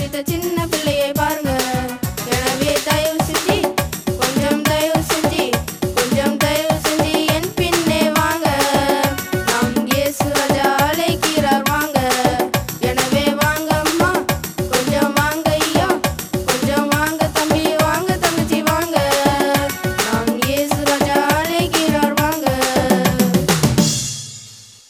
చేత చిన్న పిల్ల